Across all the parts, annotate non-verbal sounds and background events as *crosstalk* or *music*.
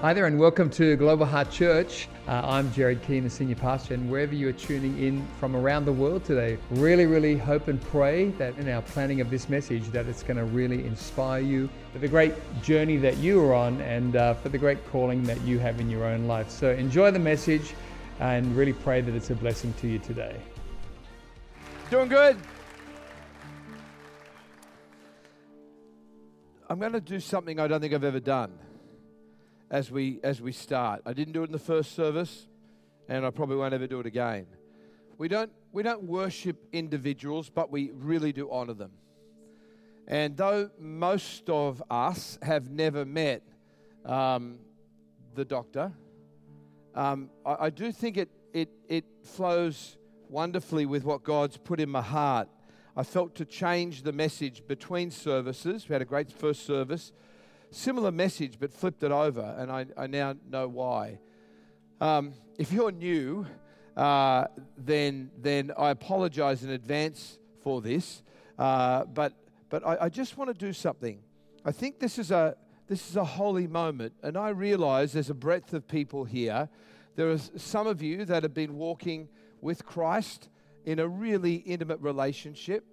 Hi there, and welcome to Global Heart Church. Uh, I'm Jared Keane, the senior pastor, and wherever you are tuning in from around the world today, really, really hope and pray that in our planning of this message, that it's going to really inspire you for the great journey that you are on and uh, for the great calling that you have in your own life. So enjoy the message and really pray that it's a blessing to you today. Doing good. I'm going to do something I don't think I've ever done as we as we start. I didn't do it in the first service, and I probably won't ever do it again. We don't we don't worship individuals, but we really do honor them. And though most of us have never met um, the doctor, um, I, I do think it it it flows wonderfully with what God's put in my heart. I felt to change the message between services. We had a great first service Similar message, but flipped it over, and I, I now know why. Um, if you're new, uh, then, then I apologize in advance for this, uh, but, but I, I just want to do something. I think this is, a, this is a holy moment, and I realize there's a breadth of people here. There are some of you that have been walking with Christ in a really intimate relationship.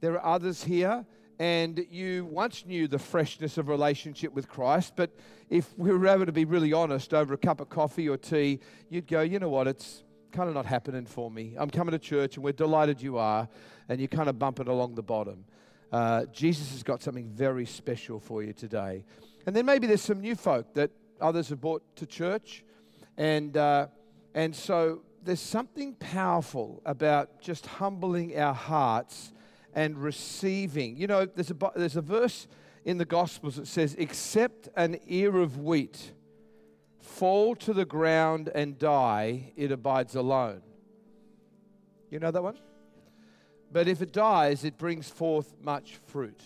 There are others here and you once knew the freshness of relationship with Christ, but if we were able to be really honest over a cup of coffee or tea, you'd go, you know what, it's kind of not happening for me. I'm coming to church and we're delighted you are, and you kind of bump it along the bottom. Uh, Jesus has got something very special for you today. And then maybe there's some new folk that others have brought to church, and, uh, and so there's something powerful about just humbling our hearts and receiving. You know, there's a, there's a verse in the Gospels that says, Except an ear of wheat fall to the ground and die, it abides alone. You know that one? But if it dies, it brings forth much fruit.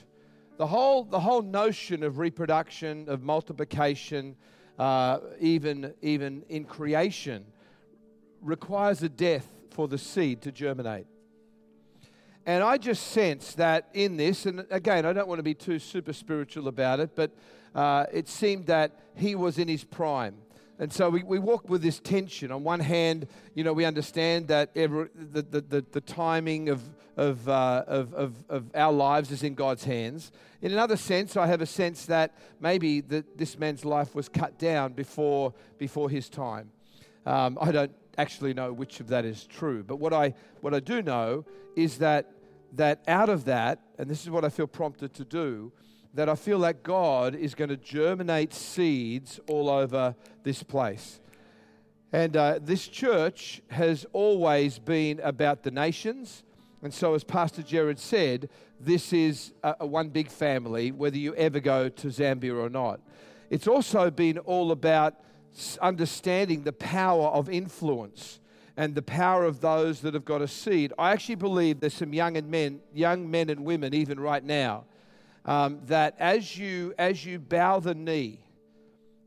The whole, the whole notion of reproduction, of multiplication, uh, even, even in creation, requires a death for the seed to germinate. And I just sense that in this, and again, I don't want to be too super spiritual about it, but uh, it seemed that he was in his prime. And so we, we walk with this tension. On one hand, you know, we understand that every, the, the, the, the timing of, of, uh, of, of, of, our lives is in God's hands. In another sense, I have a sense that maybe the, this man's life was cut down before, before his time. Um, I don't actually know which of that is true. But what I, what I do know is that, that out of that, and this is what I feel prompted to do, that I feel that God is going to germinate seeds all over this place. And uh, this church has always been about the nations. And so, as Pastor Jared said, this is a, a one big family, whether you ever go to Zambia or not. It's also been all about understanding the power of influence and the power of those that have got a seed. I actually believe there's some young and men, young men and women, even right now, um, that as you as you bow the knee,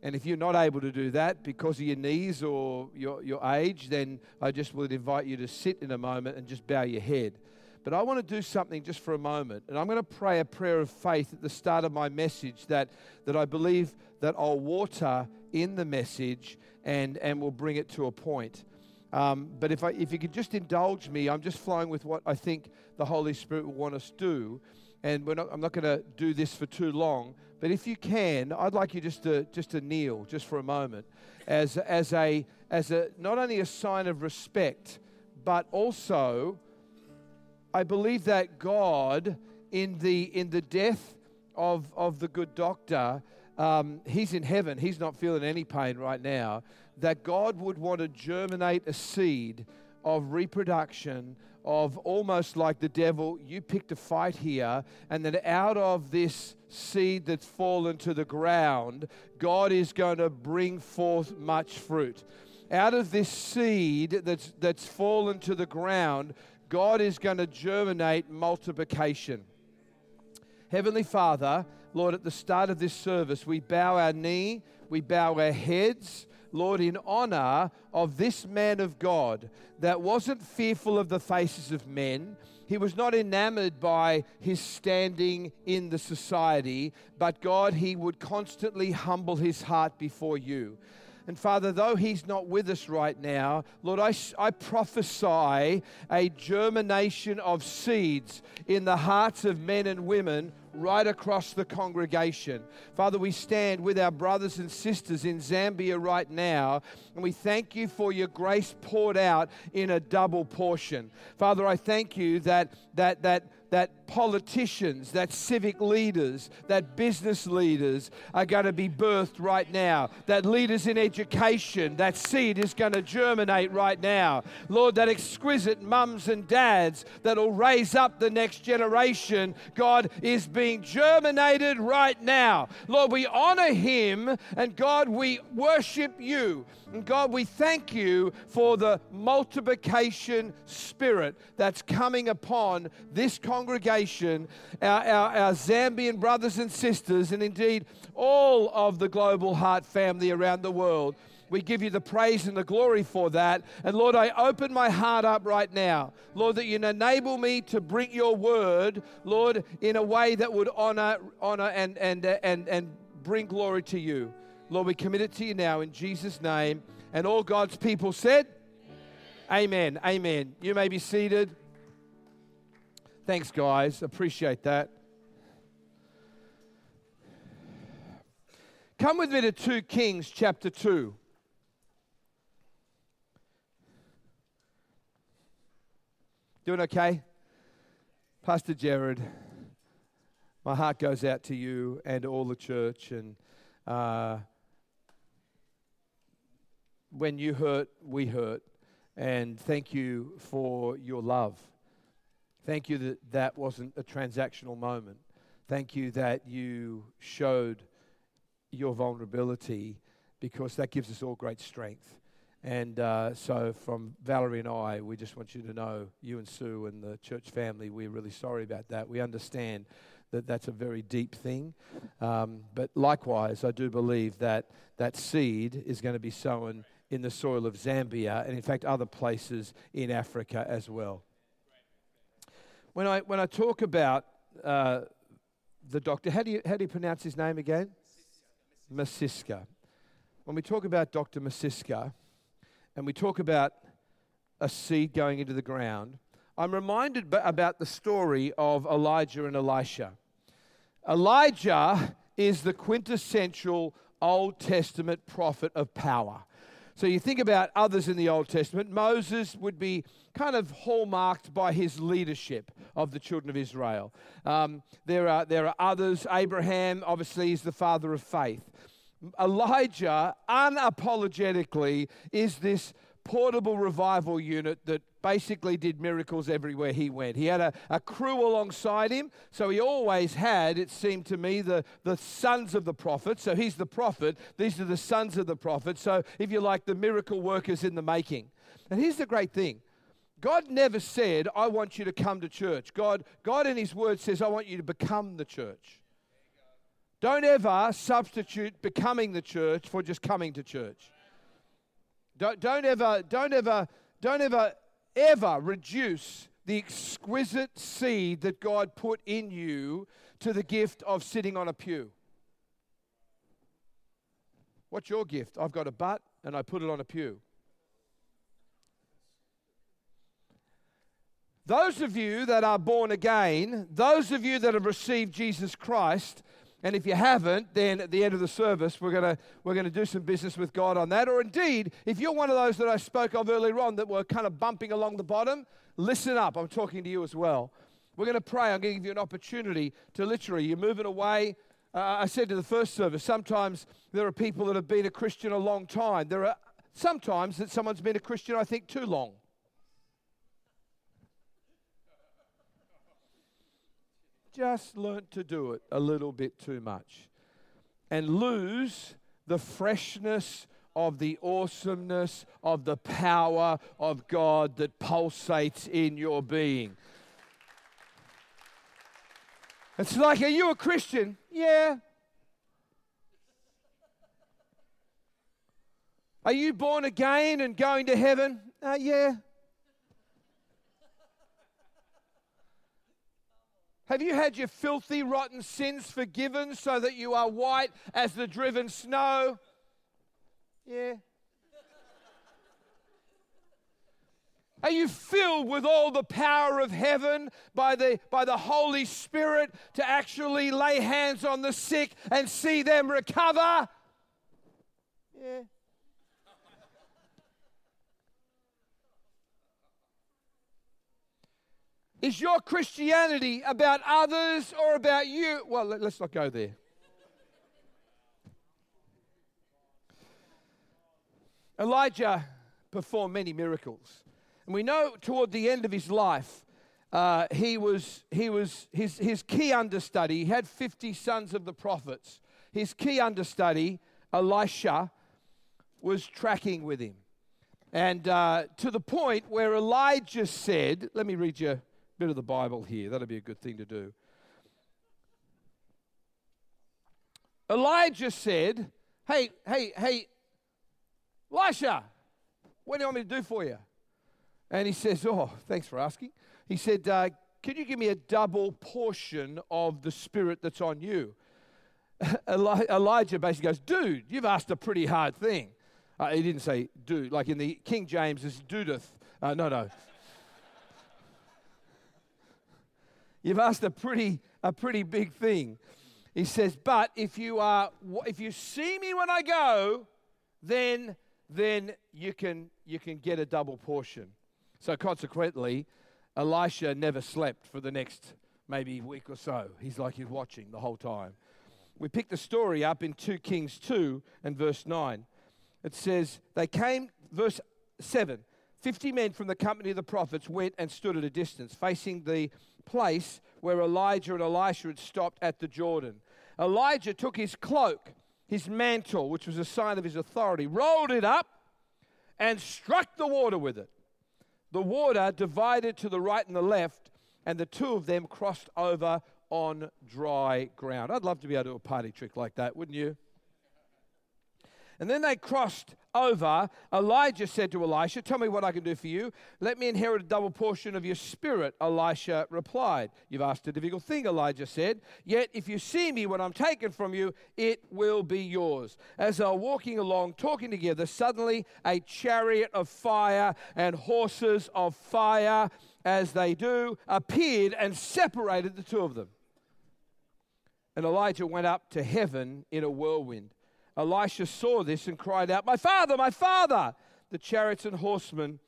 and if you're not able to do that because of your knees or your, your age, then I just would invite you to sit in a moment and just bow your head. But I want to do something just for a moment. And I'm going to pray a prayer of faith at the start of my message that, that I believe that I'll water in the message and, and will bring it to a point. Um, but if, I, if you could just indulge me, I'm just flowing with what I think the Holy Spirit will want us to do. And not, I'm not going to do this for too long. But if you can, I'd like you just to, just to kneel just for a moment as, as, a, as a, not only a sign of respect, but also I believe that God, in the, in the death of, of the good doctor, um, he's in heaven. He's not feeling any pain right now. That God would want to germinate a seed of reproduction, of almost like the devil, you picked a fight here, and that out of this seed that's fallen to the ground, God is going to bring forth much fruit. Out of this seed that's, that's fallen to the ground, God is going to germinate multiplication. Heavenly Father, Lord, at the start of this service, we bow our knee, we bow our heads, Lord, in honor of this man of God that wasn't fearful of the faces of men. he was not enamored by his standing in the society, but God, he would constantly humble his heart before you. And Father, though He's not with us right now, Lord, I, I prophesy a germination of seeds in the hearts of men and women right across the congregation. Father, we stand with our brothers and sisters in Zambia right now, and we thank you for your grace poured out in a double portion. Father, I thank you that that that that politicians, that civic leaders, that business leaders are going to be birthed right now. That leaders in education, that seed is going to germinate right now. Lord, that exquisite mums and dads that will raise up the next generation, God, is being germinated right now. Lord, we honor him, and God, we worship you. And God, we thank you for the multiplication spirit that's coming upon this congregation, our, our, our, Zambian brothers and sisters, and indeed all of the Global Heart family around the world. We give you the praise and the glory for that. And Lord, I open my heart up right now. Lord, that you enable me to bring your word, Lord, in a way that would honor, honor and, and, and, and bring glory to you. Lord, we commit it to you now in Jesus' name. And all God's people said, Amen. Amen. Amen. You may be seated. Thanks, guys. Appreciate that. Come with me to 2 Kings chapter 2. Doing okay? Pastor Jared, my heart goes out to you and all the church and uh, when you hurt, we hurt. And thank you for your love. Thank you that that wasn't a transactional moment. Thank you that you showed your vulnerability because that gives us all great strength. And uh, so, from Valerie and I, we just want you to know, you and Sue and the church family, we're really sorry about that. We understand that that's a very deep thing. Um, but likewise, I do believe that that seed is going to be sown in the soil of Zambia and, in fact, other places in Africa as well. When I, when I talk about uh, the doctor, how do, you, how do you pronounce his name again? Masiska. When we talk about Dr. Masiska and we talk about a seed going into the ground, I'm reminded b- about the story of Elijah and Elisha. Elijah is the quintessential Old Testament prophet of power. So you think about others in the Old Testament, Moses would be kind of hallmarked by his leadership of the children of Israel. Um, there, are, there are others. Abraham, obviously, is the father of faith. Elijah, unapologetically, is this portable revival unit that basically did miracles everywhere he went. He had a, a crew alongside him, so he always had, it seemed to me, the, the sons of the prophet. So he's the prophet, these are the sons of the prophet. So, if you like, the miracle workers in the making. And here's the great thing God never said, I want you to come to church. God, God in His Word says, I want you to become the church. Don't ever substitute becoming the church for just coming to church. Don't, don't ever, don't ever, don't ever, ever reduce the exquisite seed that God put in you to the gift of sitting on a pew. What's your gift? I've got a butt and I put it on a pew. Those of you that are born again, those of you that have received Jesus Christ, and if you haven't, then at the end of the service, we're going we're gonna do some business with God on that. Or indeed, if you're one of those that I spoke of earlier on that were kind of bumping along the bottom, listen up. I'm talking to you as well. We're going to pray. I'm going to give you an opportunity to literally, you're moving away. Uh, I said to the first service, sometimes there are people that have been a Christian a long time. There are sometimes that someone's been a Christian, I think, too long. Just learnt to do it a little bit too much and lose the freshness of the awesomeness of the power of God that pulsates in your being. It's like, are you a Christian? Yeah. Are you born again and going to heaven? Uh, yeah. Have you had your filthy, rotten sins forgiven so that you are white as the driven snow? Yeah. Are you filled with all the power of heaven by the, by the Holy Spirit to actually lay hands on the sick and see them recover? Yeah. Is your Christianity about others or about you? Well, let's not go there. Elijah performed many miracles. And we know toward the end of his life, uh, he was, he was his, his key understudy, he had 50 sons of the prophets. His key understudy, Elisha, was tracking with him. And uh, to the point where Elijah said, let me read you of the Bible here, that'll be a good thing to do. Elijah said, Hey, hey, hey, Elisha, what do you want me to do for you? And he says, Oh, thanks for asking. He said, uh, Can you give me a double portion of the spirit that's on you? *laughs* Elijah basically goes, Dude, you've asked a pretty hard thing. Uh, he didn't say dude, like in the King James, it's dudeth. Uh, no, no. You've asked a pretty, a pretty big thing. He says, But if you, are, if you see me when I go, then, then you, can, you can get a double portion. So consequently, Elisha never slept for the next maybe week or so. He's like he's watching the whole time. We pick the story up in 2 Kings 2 and verse 9. It says, They came, verse 7 50 men from the company of the prophets went and stood at a distance, facing the place where Elijah and Elisha had stopped at the Jordan. Elijah took his cloak, his mantle, which was a sign of his authority, rolled it up, and struck the water with it. The water divided to the right and the left, and the two of them crossed over on dry ground. I'd love to be able to do a party trick like that, wouldn't you? And then they crossed over. Elijah said to Elisha, Tell me what I can do for you. Let me inherit a double portion of your spirit. Elisha replied, You've asked a difficult thing, Elijah said. Yet if you see me when I'm taken from you, it will be yours. As they were walking along, talking together, suddenly a chariot of fire and horses of fire, as they do, appeared and separated the two of them. And Elijah went up to heaven in a whirlwind. Elisha saw this and cried out, My father, my father, the chariots and horsemen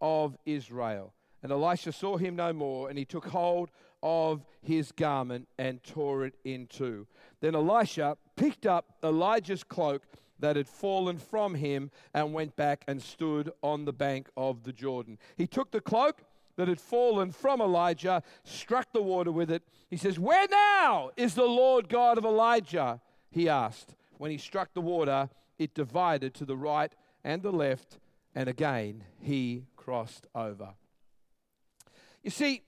of Israel. And Elisha saw him no more, and he took hold of his garment and tore it in two. Then Elisha picked up Elijah's cloak that had fallen from him and went back and stood on the bank of the Jordan. He took the cloak that had fallen from Elijah, struck the water with it. He says, Where now is the Lord God of Elijah? He asked. When he struck the water, it divided to the right and the left, and again he crossed over. You see,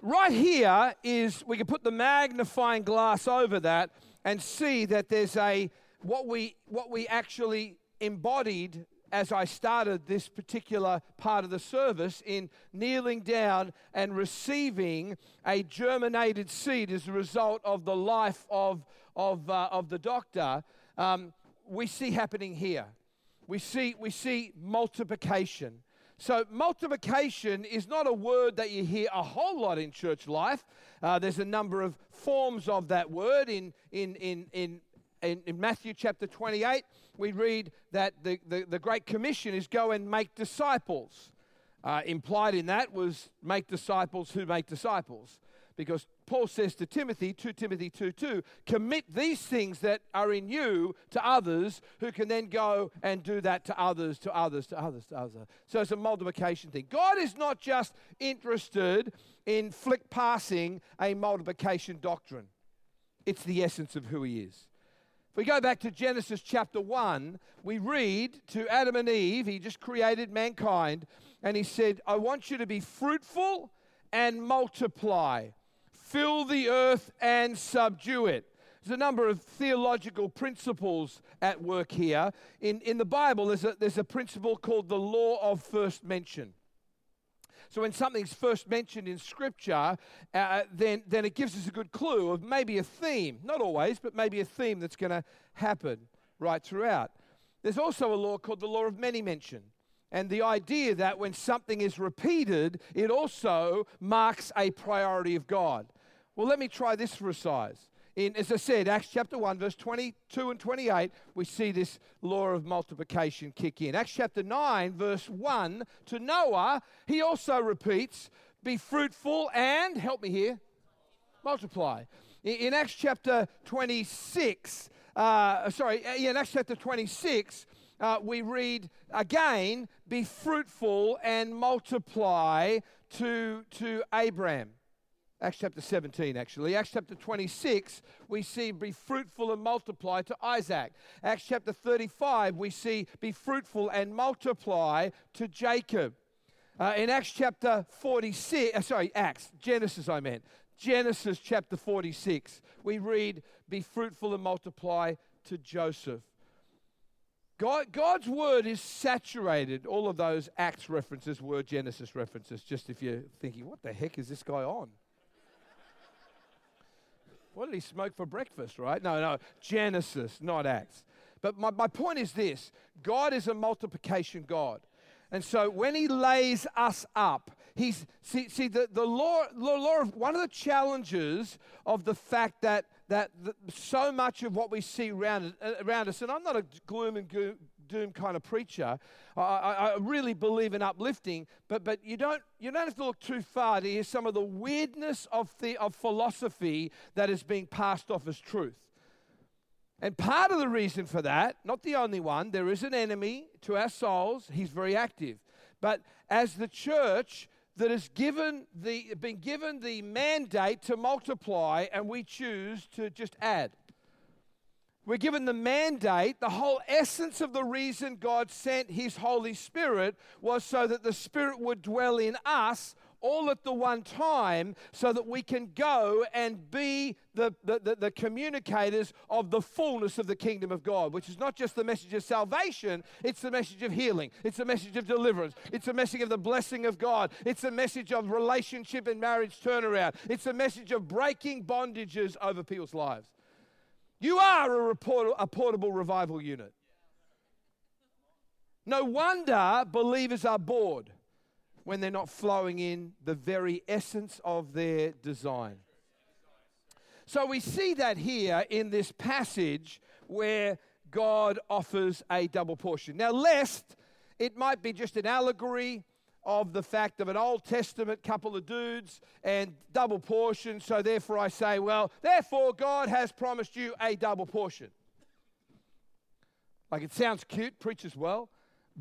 right here is we can put the magnifying glass over that and see that there's a what we what we actually embodied as I started this particular part of the service in kneeling down and receiving a germinated seed as a result of the life of, of, uh, of the doctor, um, we see happening here. We see, we see multiplication. So, multiplication is not a word that you hear a whole lot in church life. Uh, there's a number of forms of that word in, in, in, in in, in, Matthew chapter 28, we read that the, the, the, Great Commission is go and make disciples. Uh, implied in that was make disciples who make disciples. Because Paul says to Timothy, 2 Timothy 2 2, commit these things that are in you to others who can then go and do that to others, to others, to others, to others. So it's a multiplication thing. God is not just interested in flick passing a multiplication doctrine, it's the essence of who He is. If we go back to Genesis chapter 1, we read to Adam and Eve, he just created mankind, and he said, I want you to be fruitful and multiply, fill the earth and subdue it. There's a number of theological principles at work here. In, in the Bible, there's a, there's a principle called the law of first mention. So when something's first mentioned in Scripture, uh, then, then it gives us a good clue of maybe a theme. Not always, but maybe a theme that's going to happen right throughout. There's also a law called the law of many mention. And the idea that when something is repeated, it also marks a priority of God. Well, let me try this for a size. In, as I said, Acts chapter 1, verse 22 and 28, we see this law of multiplication kick in. Acts chapter 9, verse 1, to Noah, he also repeats, Be fruitful and, help me here, multiply. In, in Acts chapter 26, uh, sorry, uh, in Acts chapter 26, uh, we read again, Be fruitful and multiply to, to Abraham. Acts chapter 17, actually. Acts chapter 26, we see be fruitful and multiply to Isaac. Acts chapter 35, we see be fruitful and multiply to Jacob. Uh, in Acts chapter 46, uh, sorry, Acts, Genesis, I meant. Genesis chapter 46, we read, Be fruitful and multiply to Joseph. God, God's word is saturated. All of those Acts references were Genesis references, just if you're thinking, what the heck is this guy on? What did he smoke for breakfast, right? No, no, Genesis, not Acts. But my, my point is this God is a multiplication God. And so when he lays us up, he's see, see the, the law, the law of one of the challenges of the fact that that the, so much of what we see around, uh, around us, and I'm not a gloom and doom kind of preacher. I, I, really believe in uplifting, but, but you, don't, you don't have to look too far to hear some of the weirdness of, the, of philosophy that is being passed off as truth. And part of the reason for that, not the only one, there is an enemy to our souls. He's very active. But as the church that has given the, been given the mandate to multiply, and we choose to just add. We're given the mandate, the whole essence of the reason God sent His Holy Spirit was so that the Spirit would dwell in us all at the one time so that we can go and be the, the, the, the, communicators of the fullness of the kingdom of God, which is not just the message of salvation, it's the message of healing, it's the message of deliverance, it's the message of the blessing of God, it's the message of relationship and marriage turnaround, it's the message of breaking bondages over people's lives. You are a, report, a portable revival unit. No wonder believers are bored when they're not flowing in the very essence of their design. So we see that here in this passage where God offers a double portion. Now, lest it might be just an allegory of the fact of an Old Testament couple of dudes and double portion. So, therefore, I say, well, therefore, God has promised you a double portion. Like it sounds cute, preaches well,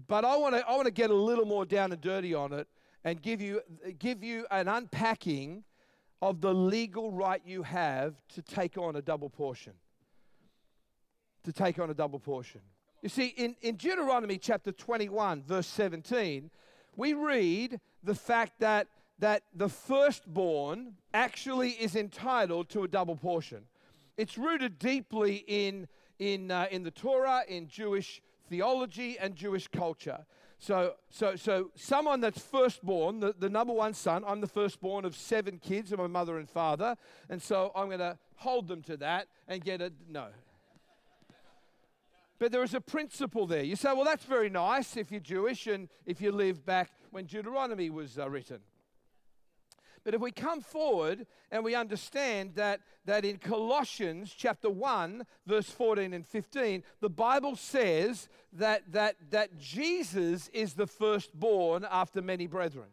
but I want to I want to get a little more down and dirty on it and give you give you an unpacking of the legal right you have to take on a double portion. To take on a double portion. You see, in, in Deuteronomy chapter 21, verse 17, we read the fact that, that the firstborn actually is entitled to a double portion. It's rooted deeply in, in, uh, in the Torah, in Jewish theology, and Jewish culture. So, so, so someone that's firstborn, the, the number one son, I'm the firstborn of seven kids of my mother and father, and so I'm going to hold them to that and get a no. But there is a principle there. You say, well, that's very nice if you're Jewish and if you live back when Deuteronomy was uh, written. But if we come forward and we understand that, that in Colossians chapter 1, verse 14 and 15, the Bible says that, that, that Jesus is the firstborn after many brethren.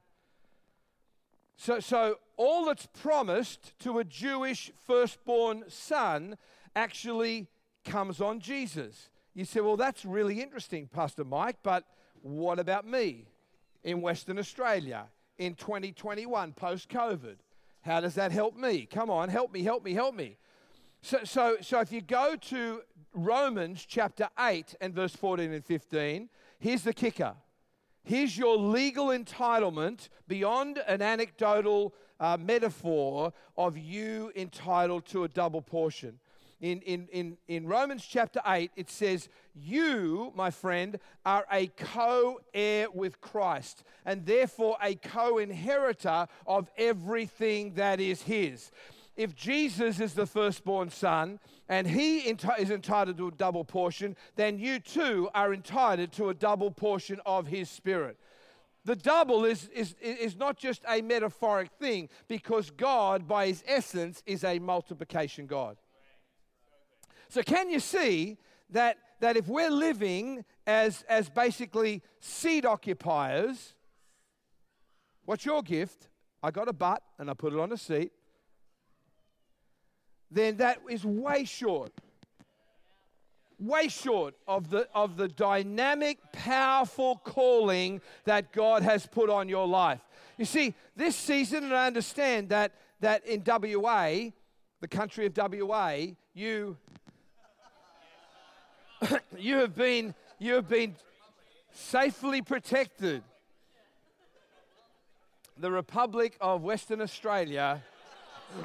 So, so all that's promised to a Jewish firstborn son actually comes on Jesus. You say, well, that's really interesting, Pastor Mike, but what about me in Western Australia in 2021 post COVID? How does that help me? Come on, help me, help me, help me. So, so, so if you go to Romans chapter 8 and verse 14 and 15, here's the kicker. Here's your legal entitlement beyond an anecdotal uh, metaphor of you entitled to a double portion. In, in, in, in Romans chapter 8, it says, You, my friend, are a co heir with Christ, and therefore a co inheritor of everything that is His. If Jesus is the firstborn son and he is entitled to a double portion, then you too are entitled to a double portion of his spirit. The double is, is, is not just a metaphoric thing because God, by his essence, is a multiplication God. So, can you see that, that if we're living as, as basically seat occupiers, what's your gift? I got a butt and I put it on a seat. Then that is way short way short of the, of the dynamic, powerful calling that God has put on your life. You see, this season, and I understand that, that in WA, the country of WA, you, *coughs* you, have been, you have been safely protected. The Republic of Western Australia. *coughs*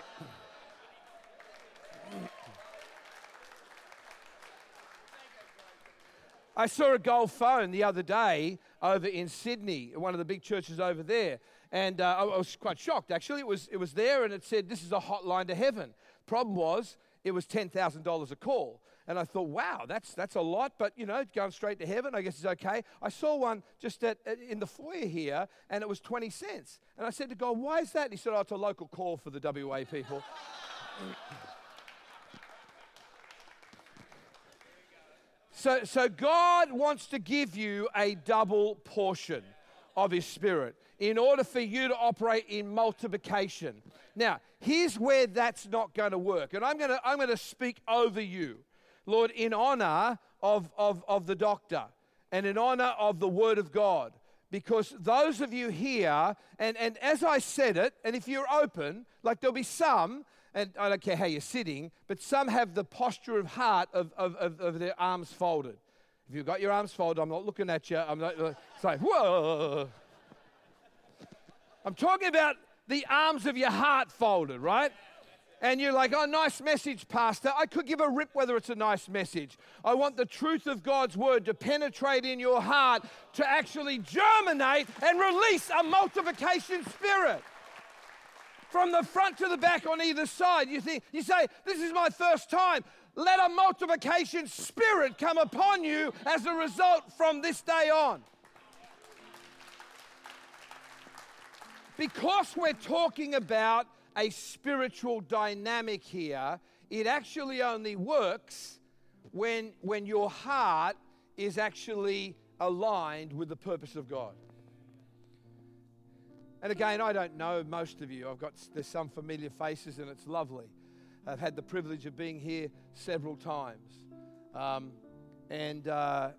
I saw a gold phone the other day over in Sydney, one of the big churches over there. And uh, I was quite shocked, actually. It was, it was there and it said, This is a hotline to heaven. Problem was, it was $10,000 a call. And I thought, wow, that's, that's a lot, but you know, going straight to heaven, I guess is okay. I saw one just at, in the foyer here, and it was 20 cents. And I said to God, why is that? And he said, oh, it's a local call for the WA people. *laughs* So, so God wants to give you a double portion of His Spirit in order for you to operate in multiplication. Now, here's where that's not going to work. And I'm going to, I'm going to speak over you, Lord, in honor of, of, of the doctor and in honor of the Word of God. Because those of you here, and, and as I said it, and if you're open, like there'll be some and I don't care how you're sitting, but some have the posture of heart of, of, of, of their arms folded. If you've got your arms folded, I'm not looking at you. I'm not uh, saying, whoa. I'm talking about the arms of your heart folded, right? And you're like, oh, nice message, Pastor. I could give a rip whether it's a nice message. I want the truth of God's word to penetrate in your heart, to actually germinate and release a multiplication spirit from the front to the back on either side. You think you say, This is my first time. Let a multiplication spirit come upon you as a result from this day on. Because we're talking about a spiritual dynamic here, it actually only works when, when your heart is actually aligned with the purpose of God. And again, I don't know most of you. I've got there's some familiar faces, and it's lovely. I've had the privilege of being here several times, um, and uh,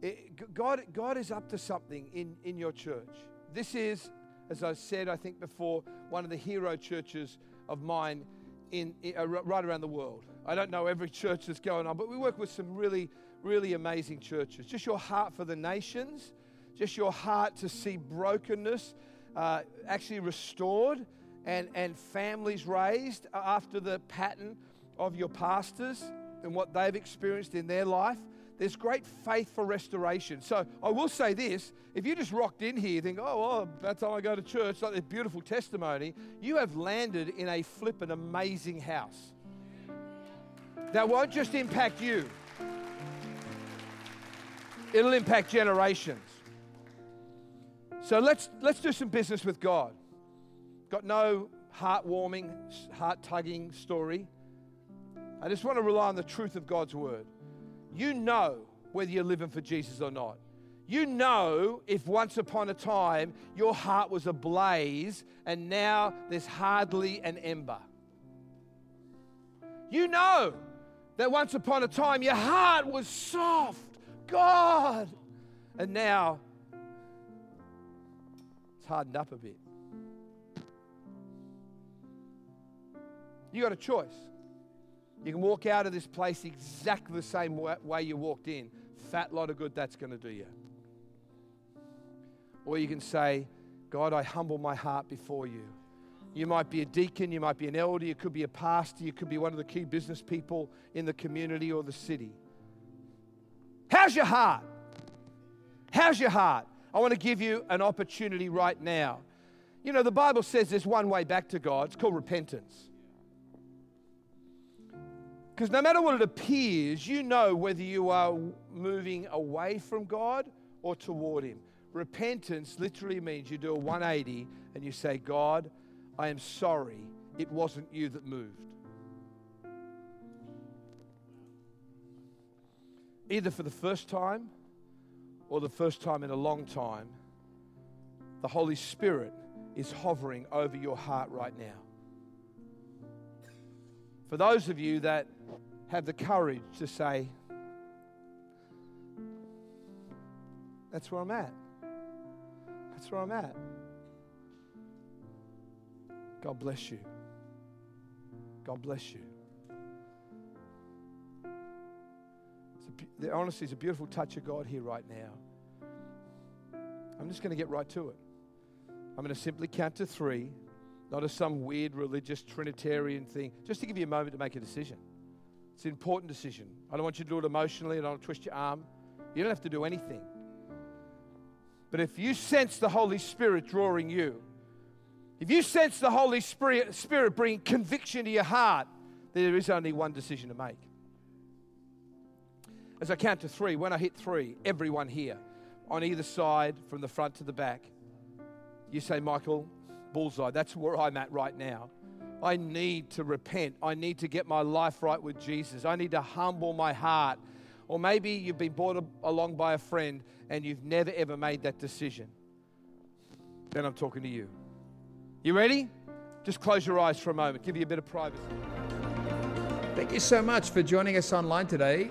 it, God, God is up to something in, in your church. This is, as I said, I think before, one of the hero churches of mine in, uh, right around the world. I don't know every church that's going on, but we work with some really, really amazing churches. Just your heart for the nations, just your heart to see brokenness uh, actually restored and, and families raised after the pattern of your pastors and what they've experienced in their life. There's great faith for restoration. So I will say this if you just rocked in here, think, oh, well, that's how I go to church, like this beautiful testimony, you have landed in a flippin' amazing house. That won't just impact you, it'll impact generations. So let's, let's do some business with God. Got no heartwarming, heart tugging story. I just want to rely on the truth of God's word. You know whether you're living for Jesus or not. You know if once upon a time your heart was ablaze and now there's hardly an ember. You know that once upon a time your heart was soft, God, and now it's hardened up a bit. You got a choice. You can walk out of this place exactly the same way you walked in. Fat lot of good that's going to do you. Or you can say, God, I humble my heart before you. You might be a deacon, you might be an elder, you could be a pastor, you could be one of the key business people in the community or the city. How's your heart? How's your heart? I want to give you an opportunity right now. You know, the Bible says there's one way back to God, it's called repentance. Because no matter what it appears, you know whether you are moving away from God or toward Him. Repentance literally means you do a 180 and you say, God, I am sorry it wasn't you that moved. Either for the first time or the first time in a long time, the Holy Spirit is hovering over your heart right now. For those of you that have the courage to say, That's where I'm at. That's where I'm at. God bless you. God bless you. A, honestly, it's a beautiful touch of God here right now. I'm just going to get right to it. I'm going to simply count to three, not as some weird religious Trinitarian thing, just to give you a moment to make a decision. It's an important decision. I don't want you to do it emotionally. I don't want to twist your arm. You don't have to do anything. But if you sense the Holy Spirit drawing you, if you sense the Holy Spirit, Spirit bringing conviction to your heart, there is only one decision to make. As I count to three, when I hit three, everyone here, on either side, from the front to the back, you say, Michael, bullseye, that's where I'm at right now. I need to repent. I need to get my life right with Jesus. I need to humble my heart. Or maybe you've been brought along by a friend and you've never ever made that decision. Then I'm talking to you. You ready? Just close your eyes for a moment, give you a bit of privacy. Thank you so much for joining us online today.